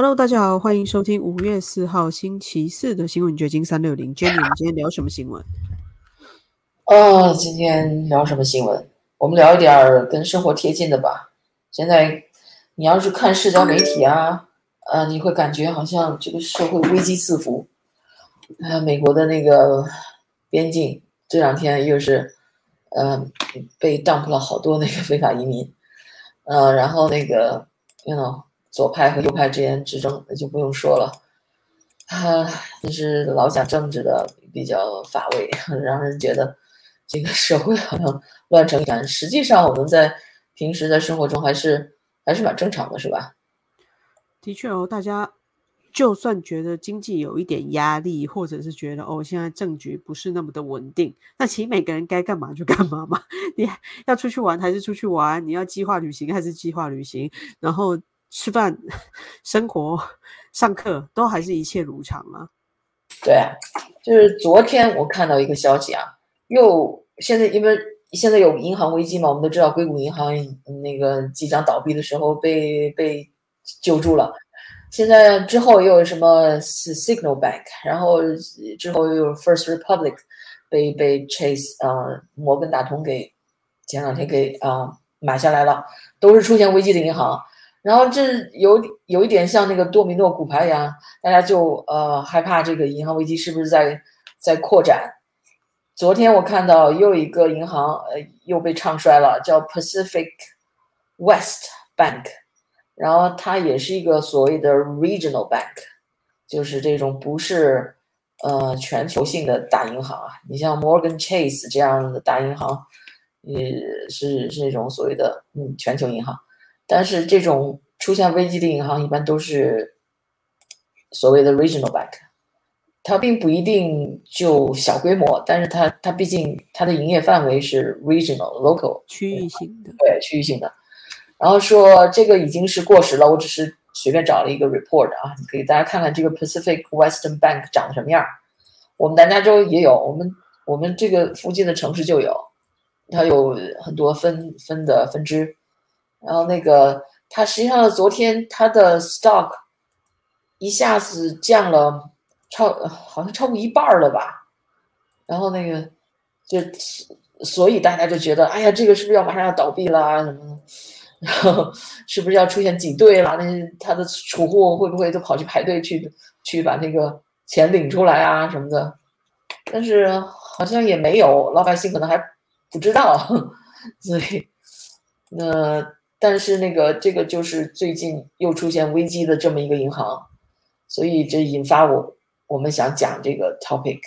Hello，大家好，欢迎收听五月四号星期四的新闻掘金三六零。Jenny，我们今天聊什么新闻？哦，今天聊什么新闻？我们聊一点跟生活贴近的吧。现在你要是看社交媒体啊，呃，你会感觉好像这个社会危机四伏。呃，美国的那个边境这两天又是，呃，被 dump 了好多那个非法移民，呃，然后那个，you know。左派和右派之间之争，那就不用说了，啊，就是老讲政治的比较乏味，让人觉得这个社会好像乱成一团。实际上，我们在平时在生活中还是还是蛮正常的，是吧？的确哦，大家就算觉得经济有一点压力，或者是觉得哦现在政局不是那么的稳定，那其实每个人该干嘛就干嘛嘛。你要出去玩还是出去玩？你要计划旅行还是计划旅行？然后。吃饭、生活、上课都还是一切如常啊。对啊，就是昨天我看到一个消息啊，又现在因为现在有银行危机嘛，我们都知道硅谷银行那个即将倒闭的时候被被救助了。现在之后又有什么 Signal Bank，然后之后又有 First Republic 被被 Chase 啊摩根大通给前两天给啊买下来了，都是出现危机的银行。然后这有有一点像那个多米诺骨牌一样，大家就呃害怕这个银行危机是不是在在扩展？昨天我看到又一个银行呃又被唱衰了，叫 Pacific West Bank，然后它也是一个所谓的 regional bank，就是这种不是呃全球性的大银行啊。你像 Morgan Chase 这样的大银行，也是是那种所谓的嗯全球银行。但是这种出现危机的银行一般都是所谓的 regional bank，它并不一定就小规模，但是它它毕竟它的营业范围是 regional local 区域性的，对区域性的。然后说这个已经是过时了，我只是随便找了一个 report 啊，你可以大家看看这个 Pacific Western Bank 长什么样。我们南加州也有，我们我们这个附近的城市就有，它有很多分分的分支。然后那个，他实际上昨天他的 stock 一下子降了超，好像超过一半了吧。然后那个，就所以大家就觉得，哎呀，这个是不是要马上要倒闭了什么的？然后是不是要出现挤兑啦？那他的储户会不会都跑去排队去去把那个钱领出来啊什么的？但是好像也没有，老百姓可能还不知道，所以那。但是那个这个就是最近又出现危机的这么一个银行，所以这引发我我们想讲这个 topic，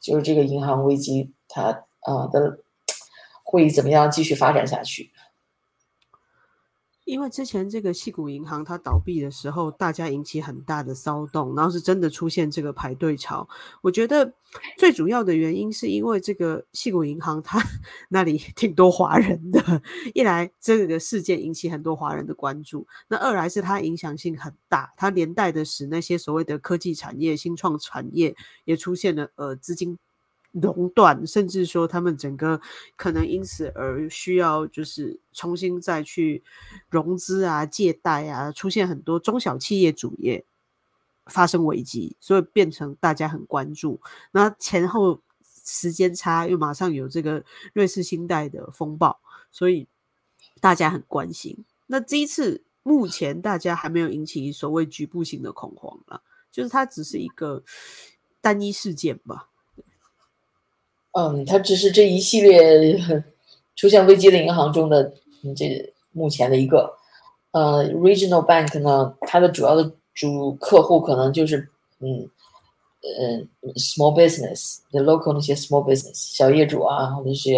就是这个银行危机它啊的 会怎么样继续发展下去。因为之前这个细谷银行它倒闭的时候，大家引起很大的骚动，然后是真的出现这个排队潮。我觉得最主要的原因是因为这个细谷银行它 那里挺多华人的，一来这个事件引起很多华人的关注，那二来是它影响性很大，它连带的使那些所谓的科技产业、新创产业也出现了呃资金。熔断，甚至说他们整个可能因此而需要就是重新再去融资啊、借贷啊，出现很多中小企业主业发生危机，所以变成大家很关注。那前后时间差，又马上有这个瑞士信贷的风暴，所以大家很关心。那这一次目前大家还没有引起所谓局部性的恐慌了，就是它只是一个单一事件吧。嗯，它只是这一系列出现危机的银行中的这目前的一个。呃，Regional Bank 呢，它的主要的主客户可能就是嗯呃 small business，the local 那些 small business 小业主啊，或者是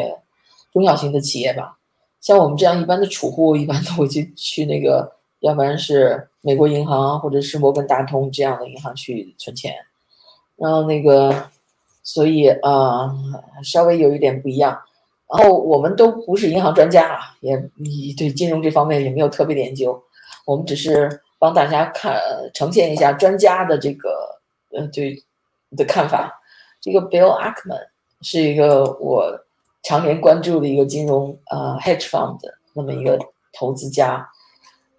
中小型的企业吧。像我们这样一般的储户，一般都会去去那个，要不然是美国银行或者是摩根大通这样的银行去存钱，然后那个。所以啊，稍微有一点不一样。然后我们都不是银行专家啊，也你对金融这方面也没有特别的研究。我们只是帮大家看呈现一下专家的这个呃对的看法。这个 Bill Ackman 是一个我常年关注的一个金融呃 hedge fund 那么一个投资家。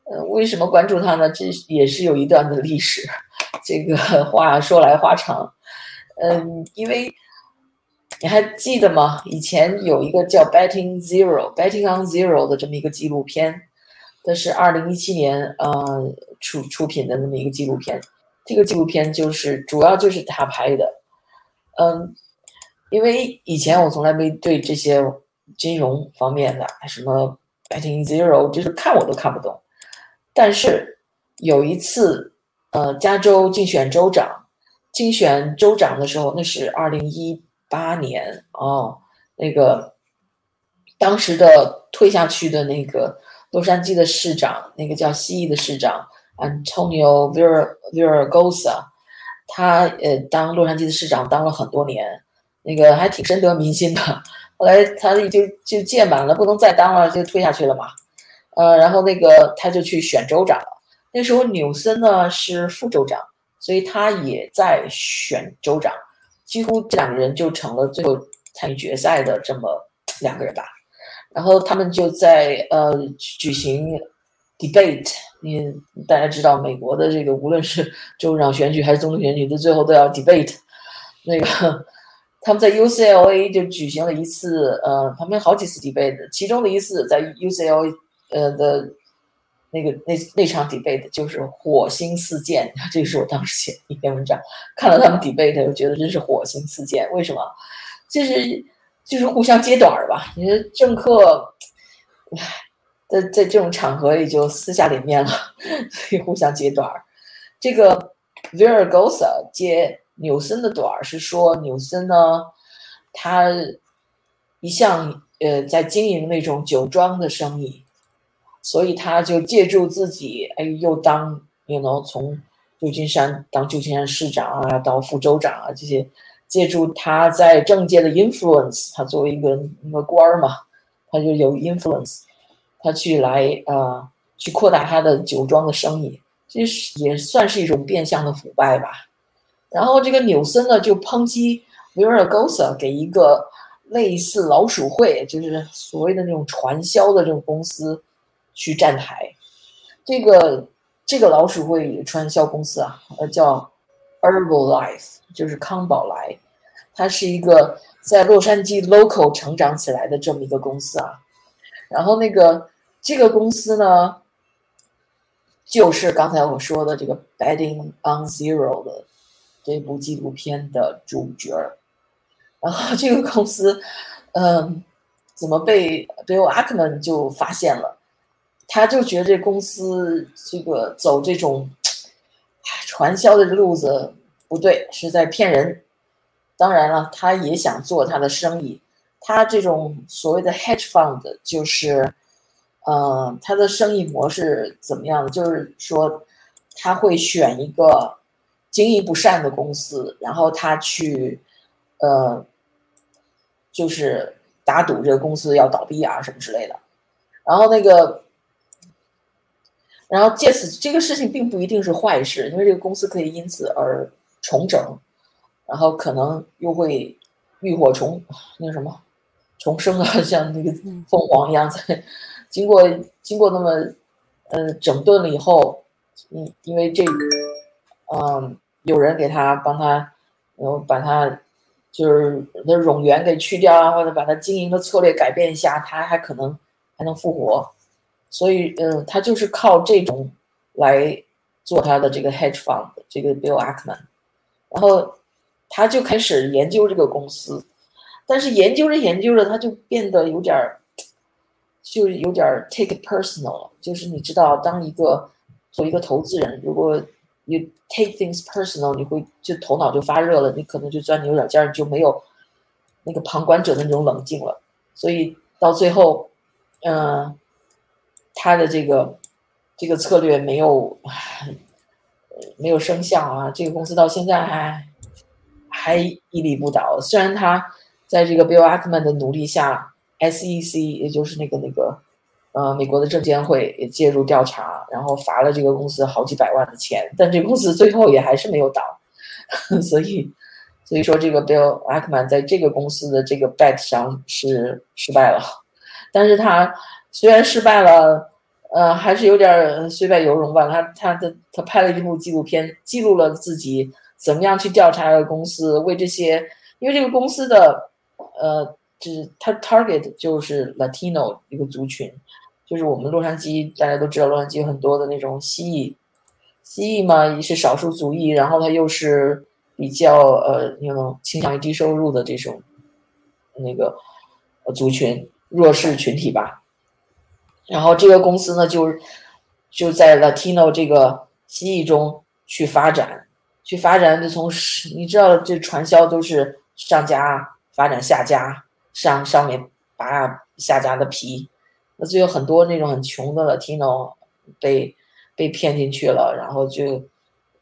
呃，为什么关注他呢？这也是有一段的历史。这个话说来话长，嗯，因为你还记得吗？以前有一个叫《Betting Zero》《Betting on Zero》的这么一个纪录片，这是二零一七年呃出出品的那么一个纪录片。这个纪录片就是主要就是他拍的，嗯，因为以前我从来没对这些金融方面的什么《Betting Zero》就是看我都看不懂，但是有一次。呃，加州竞选州长，竞选州长的时候，那是二零一八年哦。那个当时的退下去的那个洛杉矶的市长，那个叫蜥蜴的市长 Antonio Villaraigosa，他呃当洛杉矶的市长当了很多年，那个还挺深得民心的。后来他就就届满了，不能再当了，就退下去了嘛。呃，然后那个他就去选州长了。那时候纽森呢是副州长，所以他也在选州长，几乎这两个人就成了最后参与决赛的这么两个人吧。然后他们就在呃举行 debate，你大家知道美国的这个无论是州长选举还是总统选举，都最后都要 debate。那个他们在 UCLA 就举行了一次，呃，他们好几次 debate，其中的一次在 UCLA 呃的。那个那那场 debate 就是火星四溅，这个是我当时写的一篇文章。看了他们 debate，我觉得真是火星四溅。为什么？就是就是互相揭短儿吧。你说政客，在在这种场合也就私下里面了，所以互相揭短儿。这个 Viragosa 接纽森的短儿是说，纽森呢，他一向呃在经营那种酒庄的生意。所以他就借助自己，哎，又当，you know，从旧金山当旧金山市长啊，到副州长啊，这些，借助他在政界的 influence，他作为一个一个官儿嘛，他就有 influence，他去来呃，去扩大他的酒庄的生意，这也算是一种变相的腐败吧。然后这个纽森呢，就抨击 Viragosa 给一个类似老鼠会，就是所谓的那种传销的这种公司。去站台，这个这个老鼠会传销公司啊，呃，叫 Herbalife，就是康宝莱，它是一个在洛杉矶 local 成长起来的这么一个公司啊。然后那个这个公司呢，就是刚才我说的这个《Betting on Zero》的这部纪录片的主角儿。然后这个公司，嗯，怎么被 Bill Ackman 就发现了？他就觉得这公司这个走这种传销的路子不对，是在骗人。当然了，他也想做他的生意。他这种所谓的 hedge fund 就是，呃，他的生意模式怎么样？就是说，他会选一个经营不善的公司，然后他去，呃，就是打赌这个公司要倒闭啊什么之类的。然后那个。然后借此这个事情并不一定是坏事，因为这个公司可以因此而重整，然后可能又会浴火重那什么重生啊，像那个凤凰一样，在经过经过那么呃整顿了以后，嗯，因为这嗯有人给他帮他，然后把他就是的冗员给去掉啊，或者把他经营的策略改变一下，他还可能还能复活。所以，嗯，他就是靠这种来做他的这个 hedge fund，这个 Bill Ackman，然后他就开始研究这个公司，但是研究着研究着，他就变得有点儿，就有点儿 take it personal，了就是你知道，当一个做一个投资人，如果 you take things personal，你会就头脑就发热了，你可能就钻牛角尖儿，就没有那个旁观者的那种冷静了，所以到最后，嗯。他的这个这个策略没有没有生效啊！这个公司到现在还还屹立不倒。虽然他在这个 Bill Ackman 的努力下，SEC 也就是那个那个呃美国的证监会也介入调查，然后罚了这个公司好几百万的钱，但这个公司最后也还是没有倒。所以所以说，这个 Bill Ackman 在这个公司的这个 bet 上是失败了，但是他。虽然失败了，呃，还是有点虽败犹荣吧。他他的他拍了一部纪录片，记录了自己怎么样去调查公司，为这些，因为这个公司的，呃，就是他 target 就是 Latino 一个族群，就是我们洛杉矶大家都知道，洛杉矶有很多的那种蜥蜴，蜥蜴嘛也是少数族裔，然后他又是比较呃那种倾向于低收入的这种那个族群弱势群体吧。然后这个公司呢，就就在 Latino 这个蜥蜴中去发展，去发展就从你知道，这传销都是上家发展下家，上上面扒下家的皮，那就有很多那种很穷的 Latino 被被骗进去了，然后就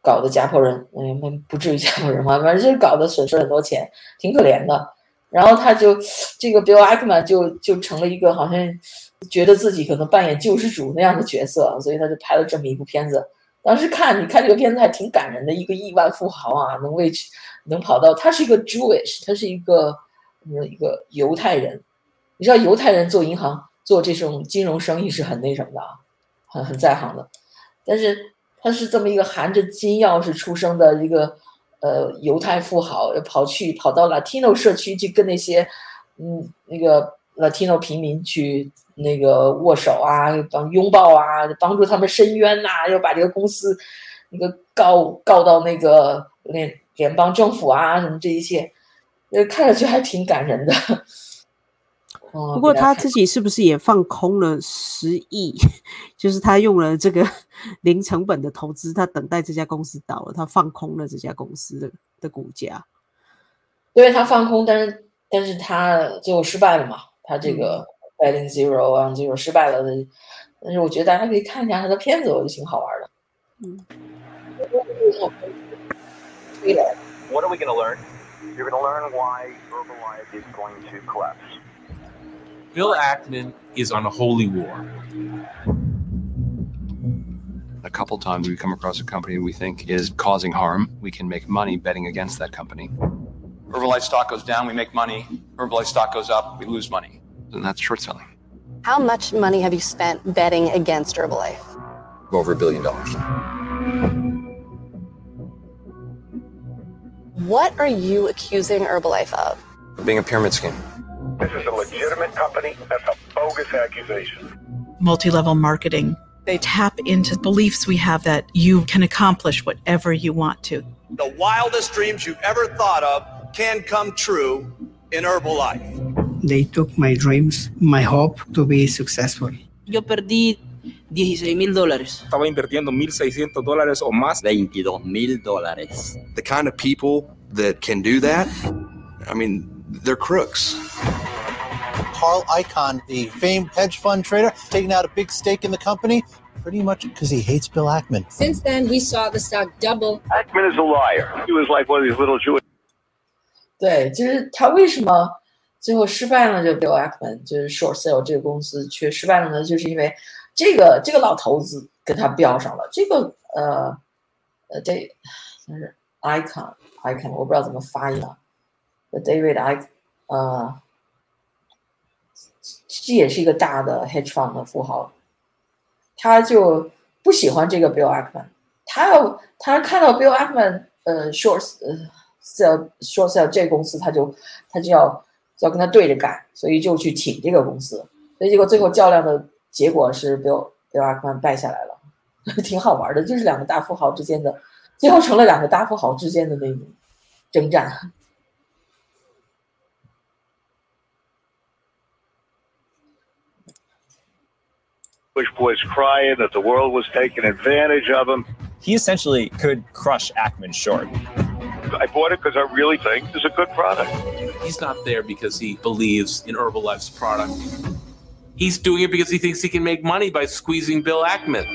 搞得家破人，嗯，不至于家破人亡，反正就是搞得损失很多钱，挺可怜的。然后他就这个 Bill Ackman 就就成了一个好像。觉得自己可能扮演救世主那样的角色，所以他就拍了这么一部片子。当时看，你看这个片子还挺感人的，一个亿万富豪啊，能为能跑到他是一个 Jewish，他是一个一个犹太人。你知道犹太人做银行做这种金融生意是很那什么的啊，很很在行的。但是他是这么一个含着金钥匙出生的一个呃犹太富豪，跑去跑到 Latino 社区去跟那些嗯那个 Latino 平民去。那个握手啊，帮拥抱啊，帮助他们伸冤呐，又把这个公司那个告告到那个联联邦政府啊，什么这一切，呃，看上去还挺感人的。不过他自己是不是也放空了十亿？就是他用了这个 零成本的投资，他等待这家公司倒了，他放空了这家公司的的股价。对他放空，但是但是他最后失败了嘛？他这个。Betting Zero 啊，这种失败了的，但是我觉得大家可以看一下他的片子，我觉得挺好玩的。嗯。What are we going to learn? You're going to learn why Herbalife is going to collapse. Bill Ackman is on a holy war. A couple times we come across a company we think is causing harm, we can make money betting against that company. Herbalife stock goes down, we make money. Herbalife stock goes up, we lose money and that's short selling. How much money have you spent betting against Herbalife? Over a billion dollars. What are you accusing Herbalife of? Being a pyramid scheme. This is a legitimate company. That's a bogus accusation. Multi level marketing. They tap into beliefs we have that you can accomplish whatever you want to. The wildest dreams you've ever thought of can come true in Herbalife. They took my dreams, my hope to be successful. Yo perdí 16 mil dólares. Estaba invirtiendo 1.600 dólares o más. 22 mil dólares. The kind of people that can do that, I mean, they're crooks. Carl Icahn, the famed hedge fund trader, taking out a big stake in the company, pretty much because he hates Bill Ackman. Since then, we saw the stock double. Ackman is a liar. He was like one of these little Jewish. 对，就是他为什么最后失败了，就 Bill Ackman 就是 Short Sale 这个公司却失败了呢？就是因为这个这个老头子跟他标上了。这个呃呃，这就是 Icon Icon，我不知道怎么发音啊。David I 呃， 这也是一个大的 hedge fund 的富豪，他就不喜欢这个 Bill Ackman，他要他看到 Bill Ackman 呃 Short 呃 sell Short sell 这公司，他就他就要。要跟他对着干，所以就去挺这个公司，所以结果最后较量的结果是 Bill Bill Ackman 败下来了，挺好玩的，就是两个大富豪之间的，最后成了两个大富豪之间的那种征战。Bush boys crying that the world was taking advantage of him. He essentially could crush Ackman short. I bought it because I really think it's a good product. He's not there because he believes in Herbalife's product. He's doing it because he thinks he can make money by squeezing Bill Ackman.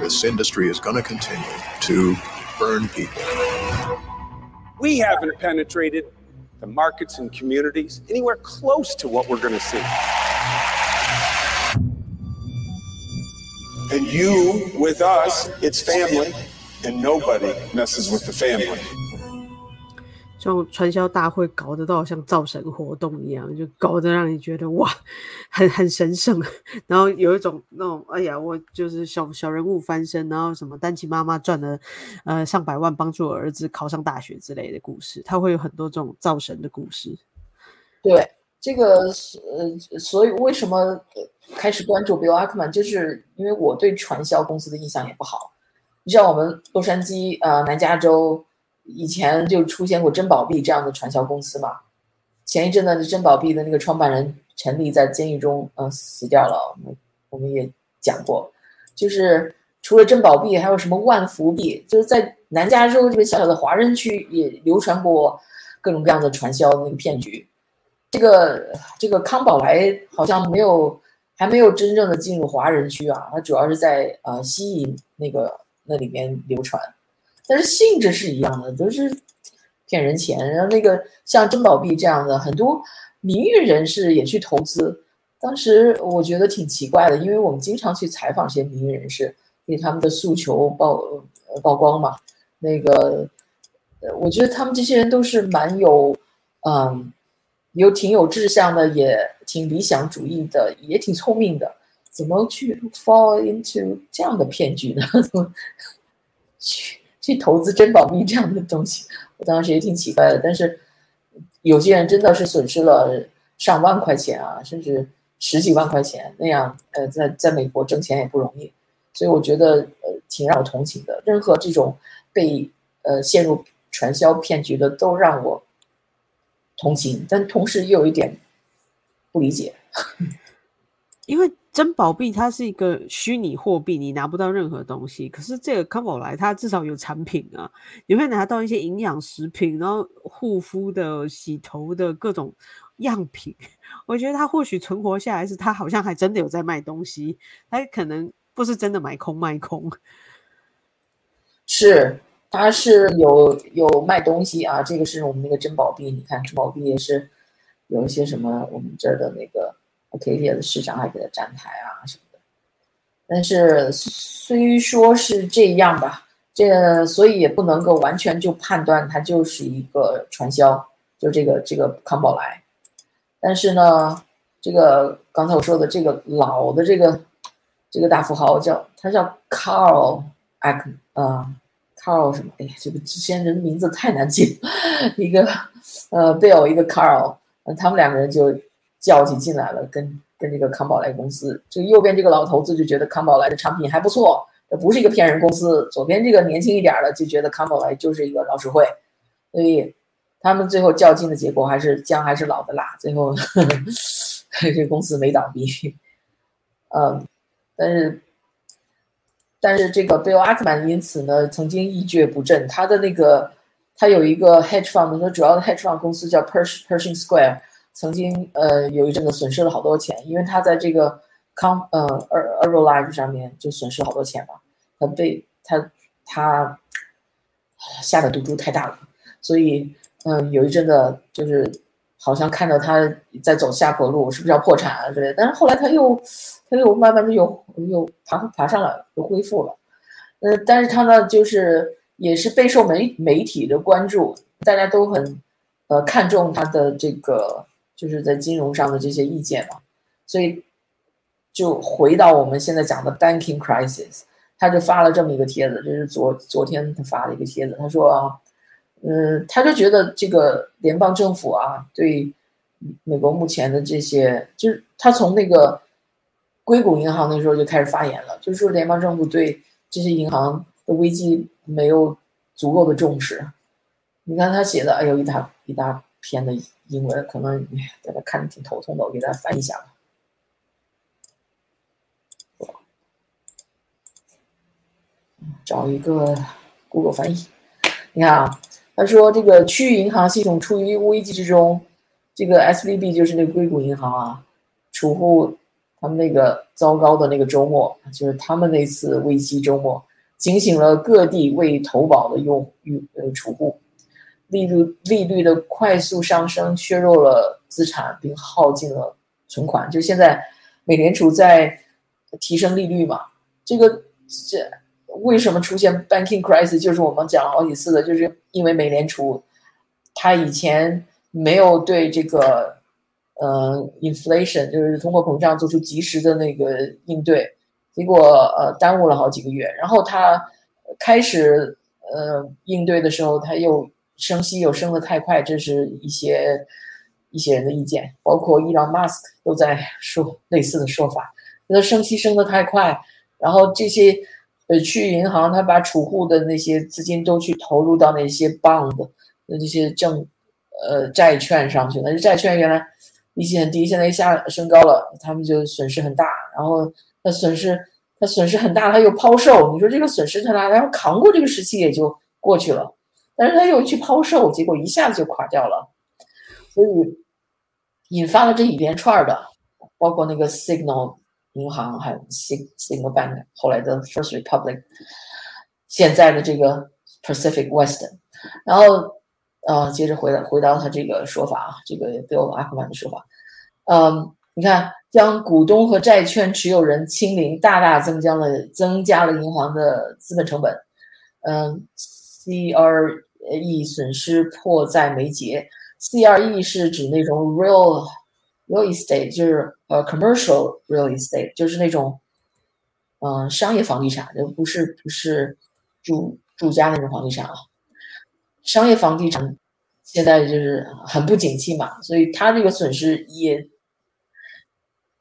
This industry is going to continue to burn people. We haven't penetrated the markets and communities anywhere close to what we're going to see. And you, with us, it's family, and nobody messes with the family. 这种传销大会搞得到像造神活动一样，就搞得让你觉得哇，很很神圣，然后有一种那种哎呀，我就是小小人物翻身，然后什么单亲妈妈赚了呃上百万帮助儿子考上大学之类的故事，他会有很多这种造神的故事。对，这个呃，所以为什么开始关注 Bill Ackman，就是因为我对传销公司的印象也不好。你知道我们洛杉矶呃南加州。以前就出现过珍宝币这样的传销公司嘛？前一阵呢，珍宝币的那个创办人陈立在监狱中，嗯，死掉了。我们我们也讲过，就是除了珍宝币，还有什么万福币？就是在南加州这个小小的华人区也流传过各种各样的传销那个骗局。这个这个康宝莱好像没有还没有真正的进入华人区啊，它主要是在呃西营那个那里面流传。但是性质是一样的，都是骗人钱。然后那个像珍宝币这样的，很多名誉人士也去投资。当时我觉得挺奇怪的，因为我们经常去采访这些名誉人士，给他们的诉求曝曝光嘛。那个，我觉得他们这些人都是蛮有，嗯，有挺有志向的，也挺理想主义的，也挺聪明的。怎么去 fall into 这样的骗局呢？怎么去？去投资珍宝币这样的东西，我当时也挺奇怪的。但是有些人真的是损失了上万块钱啊，甚至十几万块钱那样。呃，在在美国挣钱也不容易，所以我觉得呃挺让我同情的。任何这种被呃陷入传销骗局的，都让我同情，但同时又有一点不理解，因为。珍宝币它是一个虚拟货币，你拿不到任何东西。可是这个康宝莱它至少有产品啊，你会拿到一些营养食品，然后护肤的、洗头的各种样品。我觉得它或许存活下来是它好像还真的有在卖东西，它可能不是真的买空卖空。是，它是有有卖东西啊。这个是我们那个珍宝币，你看珍宝币也是有一些什么我们这儿的那个。K T 的市长还给他站台啊什么的，但是虽说是这样吧，这所以也不能够完全就判断它就是一个传销，就这个这个康宝莱。但是呢，这个刚才我说的这个老的这个这个大富豪叫他叫 Carl Ack 啊，Carl 什么？哎呀，这个之前人名字太难记，一个呃 Bill 一个 Carl，他们两个人就。叫起进来了，跟跟这个康宝莱公司，这个右边这个老头子就觉得康宝莱的产品还不错，这不是一个骗人公司。左边这个年轻一点的就觉得康宝莱就是一个老实惠，所以他们最后较劲的结果还是姜还是老的辣，最后呵呵 这公司没倒闭。嗯，但是但是这个 Bill Ackman 因此呢曾经一蹶不振，他的那个他有一个 hedge fund，那主要的 hedge fund 公司叫 Pershing Square。曾经呃有一阵子损失了好多钱，因为他在这个康呃 Herbalife 上面就损失了好多钱嘛，他被他他下的赌注太大了，所以嗯有一阵子就是好像看到他在走下坡路，是不是要破产啊之类？但是后来他又他又慢慢的又又爬爬上来，又恢复了。呃，但是他呢就是也是备受媒媒体的关注，大家都很呃看重他的这个。就是在金融上的这些意见嘛，所以就回到我们现在讲的 banking crisis，他就发了这么一个帖子，这是昨昨天他发了一个帖子，他说啊，嗯，他就觉得这个联邦政府啊，对美国目前的这些，就是他从那个硅谷银行那时候就开始发言了，就是说联邦政府对这些银行的危机没有足够的重视。你看他写的，哎呦一大一大篇的。英文可能大家看着挺头痛的，我给大家翻译一下吧。找一个 Google 翻译。你看啊，他说这个区域银行系统处于危机之中，这个 SVB 就是那个硅谷银行啊，储户他们那个糟糕的那个周末，就是他们那次危机周末，警醒了各地未投保的用用呃储户。利率利率的快速上升削弱了资产，并耗尽了存款。就现在，美联储在提升利率嘛？这个这为什么出现 banking crisis？就是我们讲了好几次的，就是因为美联储他以前没有对这个呃 inflation 就是通货膨胀做出及时的那个应对，结果呃耽误了好几个月。然后他开始呃应对的时候，他又升息又升得太快，这是一些一些人的意见，包括伊朗马斯克都在说类似的说法，那升息升得太快，然后这些。呃，去银行，他把储户的那些资金都去投入到那些 bond，那这些证，呃，债券上去。那些债券原来利息很低，现在一下升高了，他们就损失很大。然后他损失，他损失很大，他又抛售。你说这个损失太大，他要扛过这个时期也就过去了。但是他又去抛售，结果一下子就垮掉了。所以引发了这一连串的，包括那个 signal。银行还有 Sig Signal Bank，后来的 First Republic，现在的这个 Pacific Western，然后呃，接着回来回到他这个说法啊，这个 Bill Ackman 的说法，嗯，你看将股东和债券持有人清零，大大增加了增加了银行的资本成本，嗯，CR E 损失迫在眉睫，CRE 是指那种 real。real estate 就是呃 commercial real estate，就是那种嗯商业房地产，就不是不是住住家那种房地产啊。商业房地产现在就是很不景气嘛，所以它这个损失也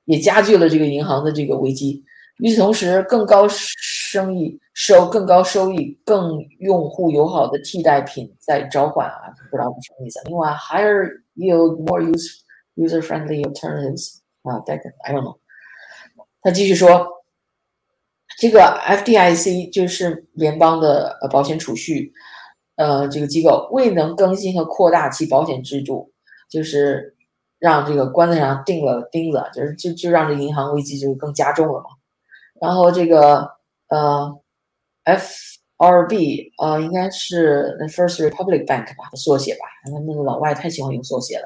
也加剧了这个银行的这个危机。与此同时，更高生意收更高收益、更用户友好的替代品在召唤啊，不知道什么意思。另外，higher yield more use user-friendly alternatives 啊，back I don't know。他继续说，这个 FDIC 就是联邦的呃保险储蓄呃这个机构未能更新和扩大其保险制度，就是让这个棺材上钉了钉子，就是就就让这银行危机就更加重了嘛。然后这个呃 FRB 呃应该是 First Republic Bank 吧，缩写吧，那那个老外太喜欢用缩写了。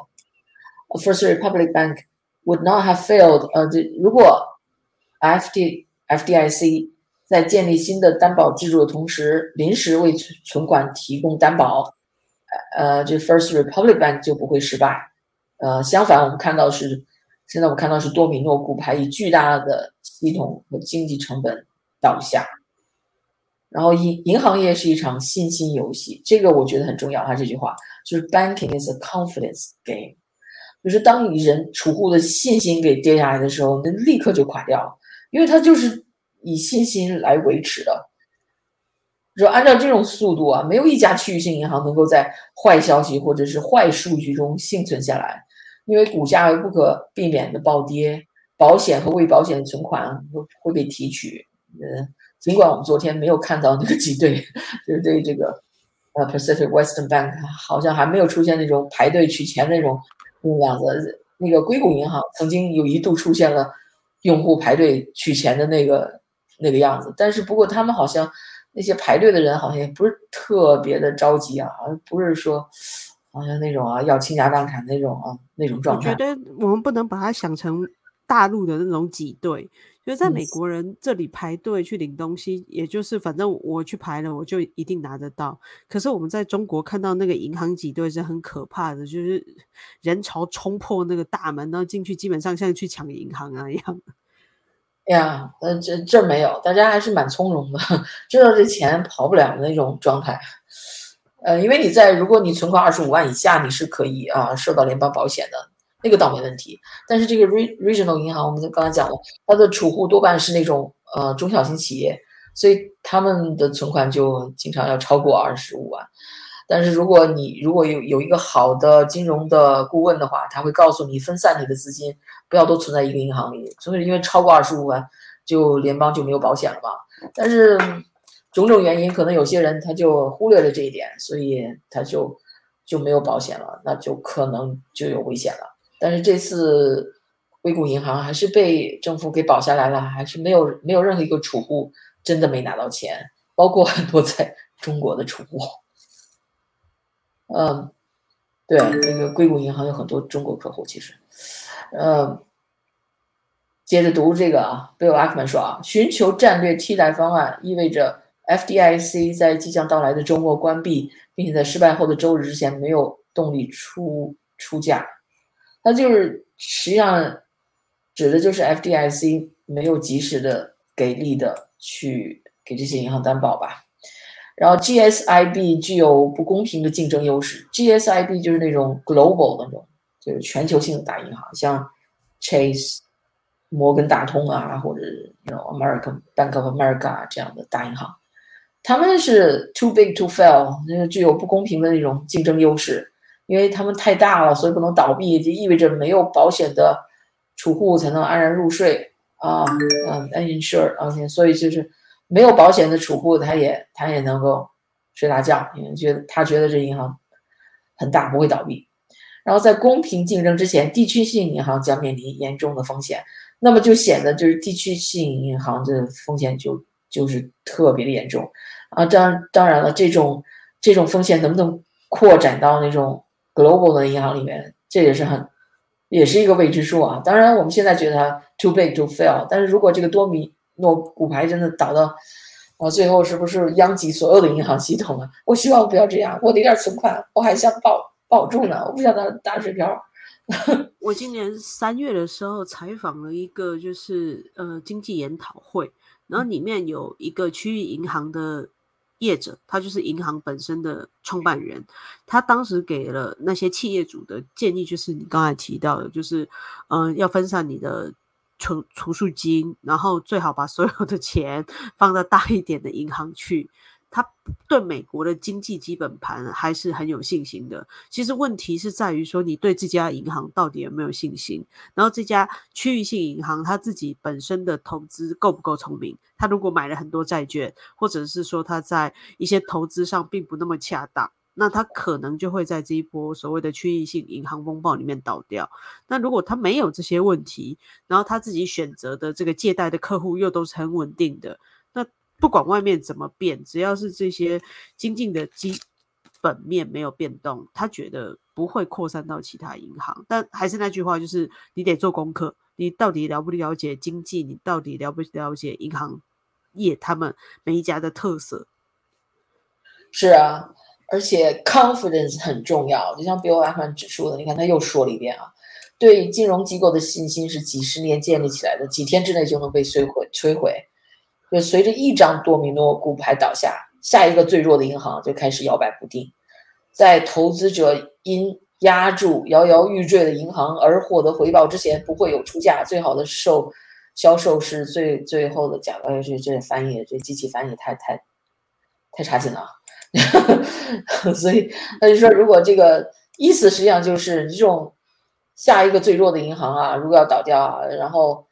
First Republic Bank would not have failed。呃，这如果 F D F D I C 在建立新的担保制度的同时，临时为存存款提供担保，呃，这 First Republic Bank 就不会失败。呃，相反，我们看到是现在我们看到是多米诺骨牌以巨大的系统和经济成本倒下。然后银银行业是一场信心游戏，这个我觉得很重要。他这句话就是 Banking is a confidence game。就是当你人储户的信心给跌下来的时候，那立刻就垮掉了，因为它就是以信心来维持的。说按照这种速度啊，没有一家区域性银行能够在坏消息或者是坏数据中幸存下来，因为股价不可避免的暴跌，保险和未保险存款会会被提取。呃，尽管我们昨天没有看到那个挤兑，就是对这个呃 Pacific Western Bank 好像还没有出现那种排队取钱那种。那个样子，那个硅谷银行曾经有一度出现了用户排队取钱的那个那个样子，但是不过他们好像那些排队的人好像也不是特别的着急啊，好像不是说好像那种啊要倾家荡产那种啊那种状态。我觉得我们不能把它想成大陆的那种挤兑。就是在美国人这里排队去领东西，也就是反正我去排了，我就一定拿得到。可是我们在中国看到那个银行挤兑是很可怕的，就是人潮冲破那个大门，然后进去基本上像去抢银行啊一样。呀，呃，这这没有，大家还是蛮从容的，知道这钱跑不了的那种状态。呃，因为你在如果你存款二十五万以下，你是可以啊受到联邦保险的。那个倒没问题，但是这个 regional 银行，我们刚才讲了，它的储户多半是那种呃中小型企业，所以他们的存款就经常要超过二十五万。但是如果你如果有有一个好的金融的顾问的话，他会告诉你分散你的资金，不要都存在一个银行里。所以因为超过二十五万，就联邦就没有保险了嘛。但是种种原因，可能有些人他就忽略了这一点，所以他就就没有保险了，那就可能就有危险了。但是这次硅谷银行还是被政府给保下来了，还是没有没有任何一个储户真的没拿到钱，包括很多在中国的储户。嗯，对，那个硅谷银行有很多中国客户，其实，嗯，接着读这个啊，Bill Ackman 说啊，寻求战略替代方案意味着 FDIC 在即将到来的周末关闭，并且在失败后的周日之前没有。动力出出价，它就是实际上指的就是 FDIC 没有及时的给力的去给这些银行担保吧。然后 GSIB 具有不公平的竞争优势，GSIB 就是那种 global 那种，就是全球性的大银行，像 Chase、摩根大通啊，或者那种 American Bank of America 这样的大银行。他们是 too big to fail，那个具有不公平的那种竞争优势，因为他们太大了，所以不能倒闭，就意味着没有保险的储户才能安然入睡啊，嗯，uninsured，OK，所以就是没有保险的储户，他也他也能够睡大觉，因为觉得他觉得这银行很大，不会倒闭。然后在公平竞争之前，地区性银行将面临严重的风险，那么就显得就是地区性银行这风险就。就是特别的严重啊！当当然了，这种这种风险能不能扩展到那种 global 的银行里面，这也是很也是一个未知数啊。当然，我们现在觉得它 too big to fail，但是如果这个多米诺骨牌真的倒到我，最后是不是殃及所有的银行系统啊？我希望不要这样。我的一点存款我还想保保住呢，我不想打打水漂。我今年三月的时候采访了一个就是呃经济研讨会。然后里面有一个区域银行的业者，他就是银行本身的创办人。他当时给了那些企业主的建议，就是你刚才提到的，就是嗯，要分散你的储储蓄金，然后最好把所有的钱放到大一点的银行去。他对美国的经济基本盘还是很有信心的。其实问题是在于说，你对这家银行到底有没有信心？然后这家区域性银行他自己本身的投资够不够聪明？他如果买了很多债券，或者是说他在一些投资上并不那么恰当，那他可能就会在这一波所谓的区域性银行风暴里面倒掉。那如果他没有这些问题，然后他自己选择的这个借贷的客户又都是很稳定的。不管外面怎么变，只要是这些经济的基本面没有变动，他觉得不会扩散到其他银行。但还是那句话，就是你得做功课，你到底了不了解经济？你到底了不了解银行业他们每一家的特色？是啊，而且 confidence 很重要。就像 Bill Ackman 指出的，你看他又说了一遍啊，对金融机构的信心是几十年建立起来的，几天之内就能被摧毁摧毁。就随着一张多米诺骨牌倒下，下一个最弱的银行就开始摇摆不定。在投资者因压住摇摇欲坠的银行而获得回报之前，不会有出价。最好的售销售是最最后的价。哎，这这翻译这机器翻译太太太差劲了。所以他就说，如果这个意思实际上就是这种下一个最弱的银行啊，如果要倒掉啊，然后。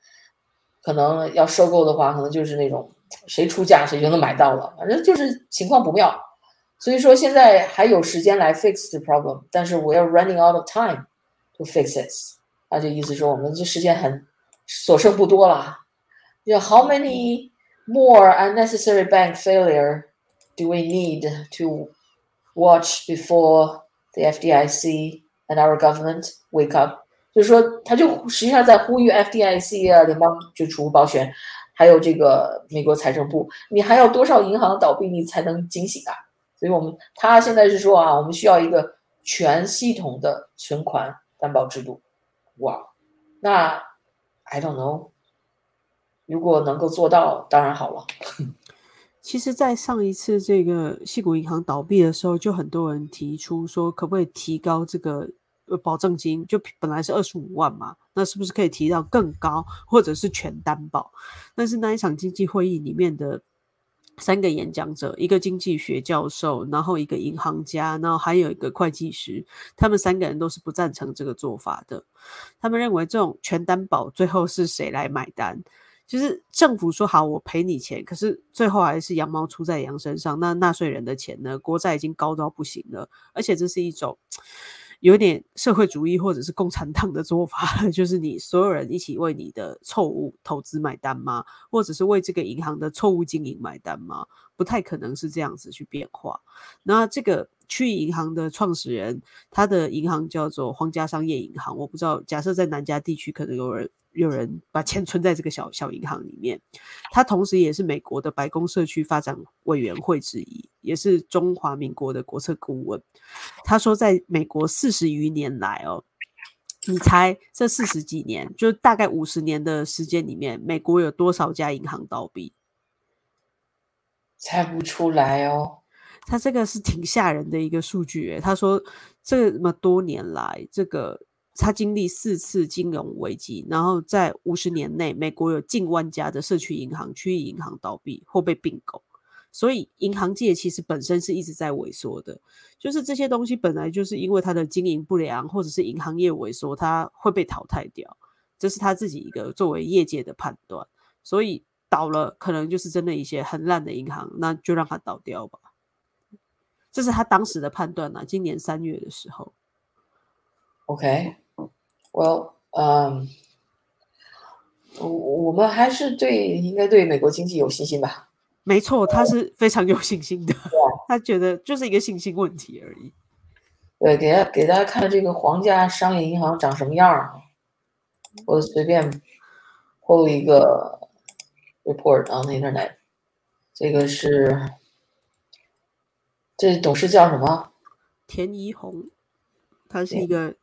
可能要收购的话，可能就是那种谁出价谁就能买到了，反正就是情况不妙。所以说现在还有时间来 fix the problem，但是 we are running out of time to fix it。那就意思说我们这时间很所剩不多了。就 how many more unnecessary bank failure do we need to watch before the FDIC and our government wake up？ 就是说，他就实际上在呼吁 FDIC 啊，联邦就储户保险，还有这个美国财政部，你还要多少银行倒闭，你才能警醒啊？所以我们他现在是说啊，我们需要一个全系统的存款担保制度。哇，那 I don't know，如果能够做到，当然好了。其实，在上一次这个西谷银行倒闭的时候，就很多人提出说，可不可以提高这个。保证金就本来是二十五万嘛，那是不是可以提到更高，或者是全担保？但是那一场经济会议里面的三个演讲者，一个经济学教授，然后一个银行家，然后还有一个会计师，他们三个人都是不赞成这个做法的。他们认为这种全担保最后是谁来买单？就是政府说好我赔你钱，可是最后还是羊毛出在羊身上。那纳税人的钱呢？国债已经高到不行了，而且这是一种。有点社会主义或者是共产党的做法，就是你所有人一起为你的错误投资买单吗？或者是为这个银行的错误经营买单吗？不太可能是这样子去变化。那这个区域银行的创始人，他的银行叫做皇家商业银行，我不知道，假设在南加地区可能有人有人把钱存在这个小小银行里面。他同时也是美国的白宫社区发展委员会之一，也是中华民国的国策顾问。他说，在美国四十余年来哦，你猜这四十几年，就大概五十年的时间里面，美国有多少家银行倒闭？猜不出来哦。他这个是挺吓人的一个数据诶。他说，这么多年来，这个他经历四次金融危机，然后在五十年内，美国有近万家的社区银行、区域银行倒闭或被并购。所以，银行界其实本身是一直在萎缩的。就是这些东西本来就是因为它的经营不良，或者是银行业萎缩，它会被淘汰掉。这是他自己一个作为业界的判断。所以倒了，可能就是真的一些很烂的银行，那就让它倒掉吧。这是他当时的判断呐。今年三月的时候，OK，OK，Well，嗯，我我们还是对应该对美国经济有信心吧？没错，他是非常有信心的。他觉得就是一个信心问题而已。对，给大给大家看这个皇家商业银行长什么样啊？我随便 pull 一个 report on the internet，这个是。这董事叫什么？田怡红，他是一个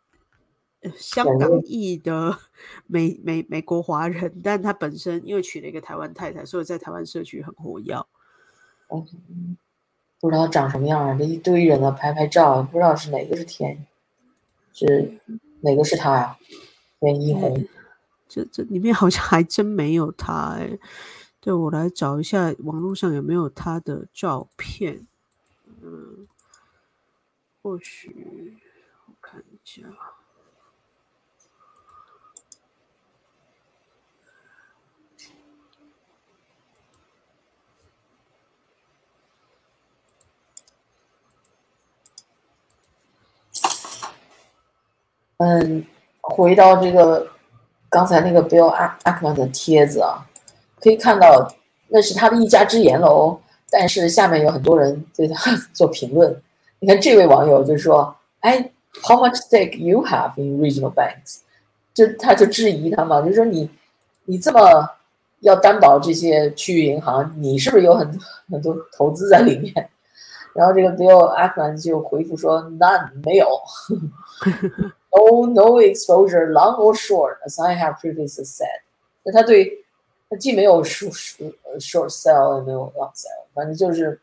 香港裔的美美美国华人，但他本身因为娶了一个台湾太太，所以在台湾社区很活跃。嗯，不知道长什么样啊？这一堆人啊，拍拍照，不知道是哪个是天，是哪个是他呀？田怡红，这这里面好像还真没有他哎。对我来找一下网络上有没有他的照片。嗯，或许我看一下。嗯，回到这个刚才那个 Bill Ackman 的帖子啊，可以看到那是他的一家之言喽。但是下面有很多人对他 做评论。你看这位网友就说：“哎，How much stake you have in regional banks？” 就他就质疑他嘛，就说你你这么要担保这些区域银行，你是不是有很很多投资在里面？然后这个 Bill Ackman 就回复说：“None，没有。No no exposure, long or short, as I have previously said。”那他对他。既没有 short short sell，也没有 long sell，反正就是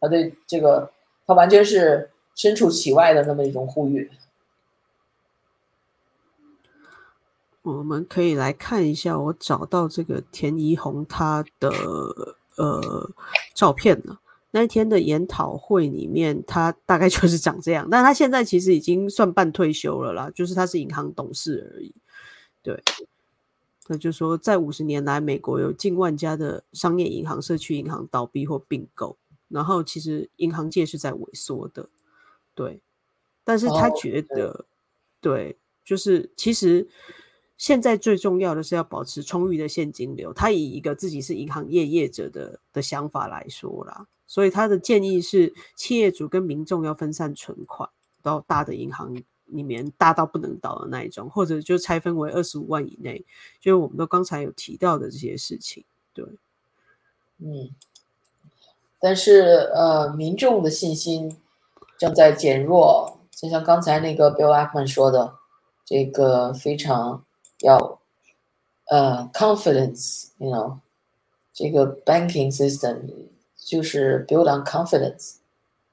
他对这个，他完全是身处其外的那么一种呼吁。我们可以来看一下，我找到这个田怡红他的呃照片了。那一天的研讨会里面，他大概就是长这样，但他现在其实已经算半退休了啦，就是他是银行董事而已，对。那就说，在五十年来，美国有近万家的商业银行、社区银行倒闭或并购，然后其实银行界是在萎缩的，对。但是他觉得，对，就是其实现在最重要的是要保持充裕的现金流。他以一个自己是银行业业者的的想法来说啦，所以他的建议是，企业主跟民众要分散存款到大的银行。里面大到不能倒的那一种，或者就拆分为二十五万以内，就是我们都刚才有提到的这些事情，对，嗯，但是呃，民众的信心正在减弱，就像刚才那个 Bill Ackman 说的，这个非常要呃 confidence，you know，这个 banking system 就是 build on confidence，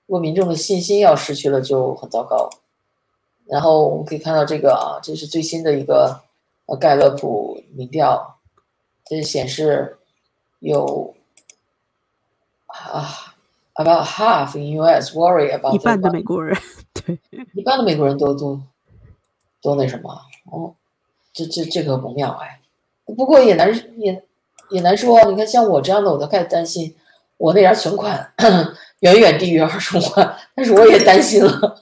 如果民众的信心要失去了，就很糟糕。然后我们可以看到这个啊，这是最新的一个呃盖勒普民调，这显示有啊，about half in U.S. worry about 一半的美国人，对，一半的美国人都都都那什么。哦，这这这个不妙哎，不过也难也也难说，你看像我这样的，我都开始担心，我那点存款远远低于二十万，但是我也担心了。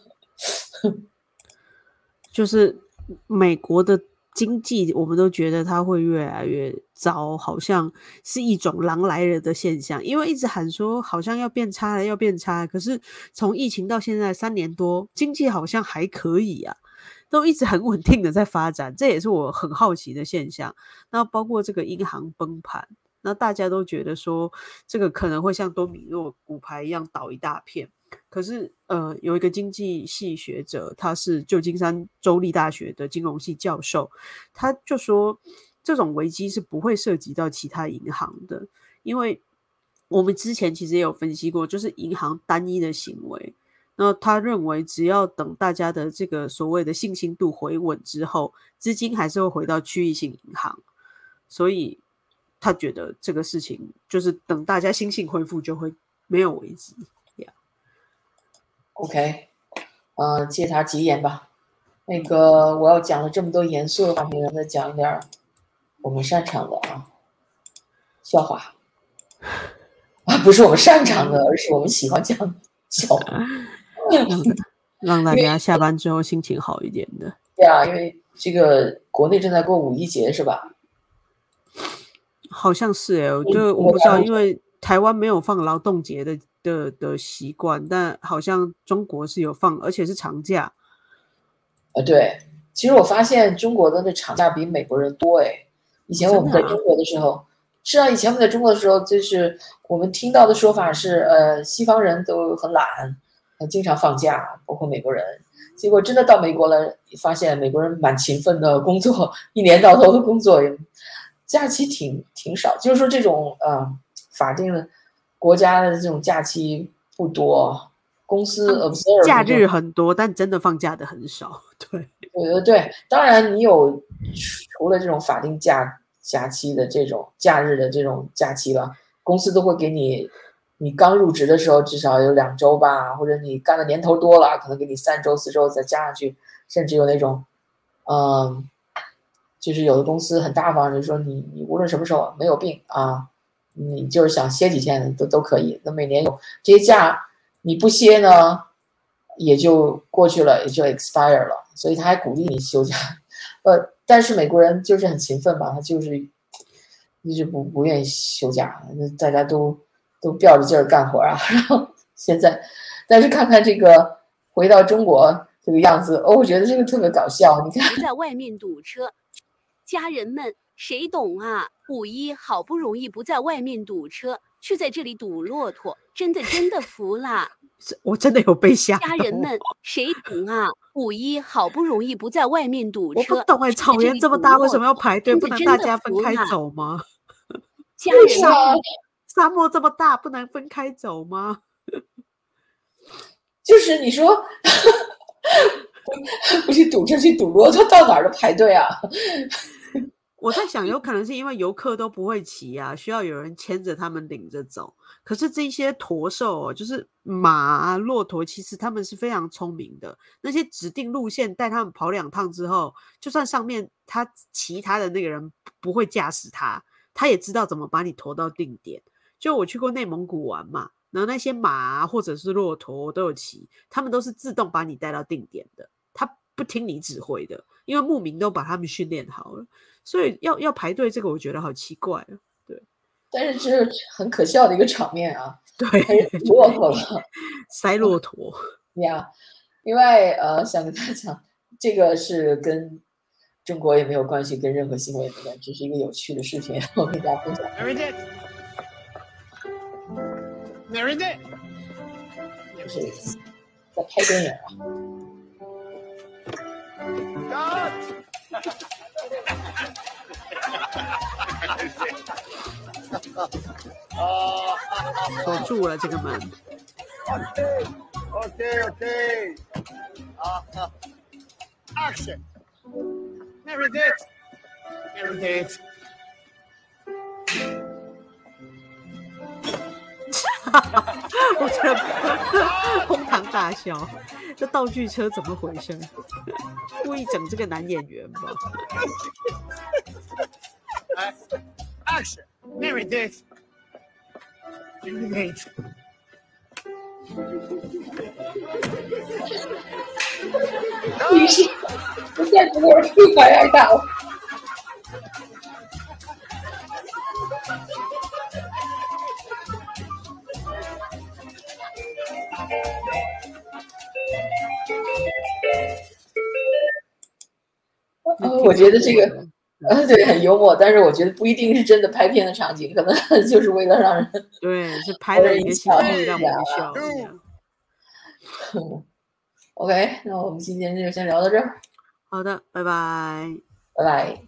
就是美国的经济，我们都觉得它会越来越糟，好像是一种狼来了的现象。因为一直喊说好像要变差了，要变差。可是从疫情到现在三年多，经济好像还可以啊。都一直很稳定的在发展，这也是我很好奇的现象。那包括这个银行崩盘，那大家都觉得说这个可能会像多米诺骨牌一样倒一大片。可是，呃，有一个经济系学者，他是旧金山州立大学的金融系教授，他就说，这种危机是不会涉及到其他银行的，因为我们之前其实也有分析过，就是银行单一的行为。那他认为，只要等大家的这个所谓的信心度回稳之后，资金还是会回到区域性银行，所以他觉得这个事情就是等大家心性恢复，就会没有危机。OK，呃，借他吉言吧。那个我要讲了这么多严肃的话题，让他讲一点我们擅长的啊，笑话啊，不是我们擅长的，而是我们喜欢讲笑话 让大家下班之后心情好一点的。对啊，因为这个国内正在过五一节，是吧？好像是哎，我就我不知道，因为台湾没有放劳动节的。的的习惯，但好像中国是有放，而且是长假。啊，对，其实我发现中国的那长假比美国人多哎。以前我们在中国的时候，是啊，以前我们在中国的时候，就是我们听到的说法是，呃，西方人都很懒，经常放假，包括美国人。结果真的到美国了，发现美国人蛮勤奋的工作，一年到头的工作，假期挺挺少。就是说这种呃法定的。国家的这种假期不多，公司 observe 假日很多，但真的放假的很少。对，对对对，当然你有除了这种法定假假期的这种假日的这种假期了，公司都会给你，你刚入职的时候至少有两周吧，或者你干的年头多了，可能给你三周四周再加上去，甚至有那种，嗯，就是有的公司很大方，就是说你你无论什么时候没有病啊。你就是想歇几天都都可以，那每年有这些假，你不歇呢，也就过去了，也就 expire 了。所以他还鼓励你休假，呃，但是美国人就是很勤奋嘛，他就是一直不不愿意休假，那大家都都吊着劲儿干活啊。然后现在，但是看看这个回到中国这个样子，哦，我觉得这个特别搞笑。你看，在外面堵车，家人们。谁懂啊？五一好不容易不在外面堵车，却在这里堵骆驼，真的真的服了。我真的有被吓。家人们，谁懂啊？五一好不容易不在外面堵车，我不懂哎，草原这么大，为什么要排队？不能大家分开走吗？家人们，沙漠这么大，不能分开走吗？就是你说，不去堵车，去堵骆驼，到哪儿都排队啊？我在想，有可能是因为游客都不会骑啊，需要有人牵着他们领着走。可是这些驼兽，哦就是马、啊骆驼，其实他们是非常聪明的。那些指定路线带他们跑两趟之后，就算上面他其他的那个人不会驾驶他，他也知道怎么把你驮到定点。就我去过内蒙古玩嘛，然后那些马或者是骆驼我都有骑，他们都是自动把你带到定点的，他不听你指挥的，因为牧民都把他们训练好了。所以要要排队，这个我觉得好奇怪啊。对，但是这是很可笑的一个场面啊。对，骆驼了，塞骆驼呀。另外，呃，想跟大家讲，这个是跟中国也没有关系，跟任何新闻也没关系，只是一个有趣的事情，我跟大家分享。There it is. There it is. 就是在拍电影啊。锁住了这个门。OK OK OK。啊，Action。There it is. There it is. 哈哈，我真的哄堂大笑。这道具车怎么回事？故意整这个男演员吧。Action! There it is. There it is. 于是，我现在我是白爱到。我觉得这个 对很幽默，但是我觉得不一定是真的拍片的场景，可能 就是为了让人对，是 拍的一个喜剧让我们笑。这样 OK，那我们今天就先聊到这儿，好的，拜拜。拜拜。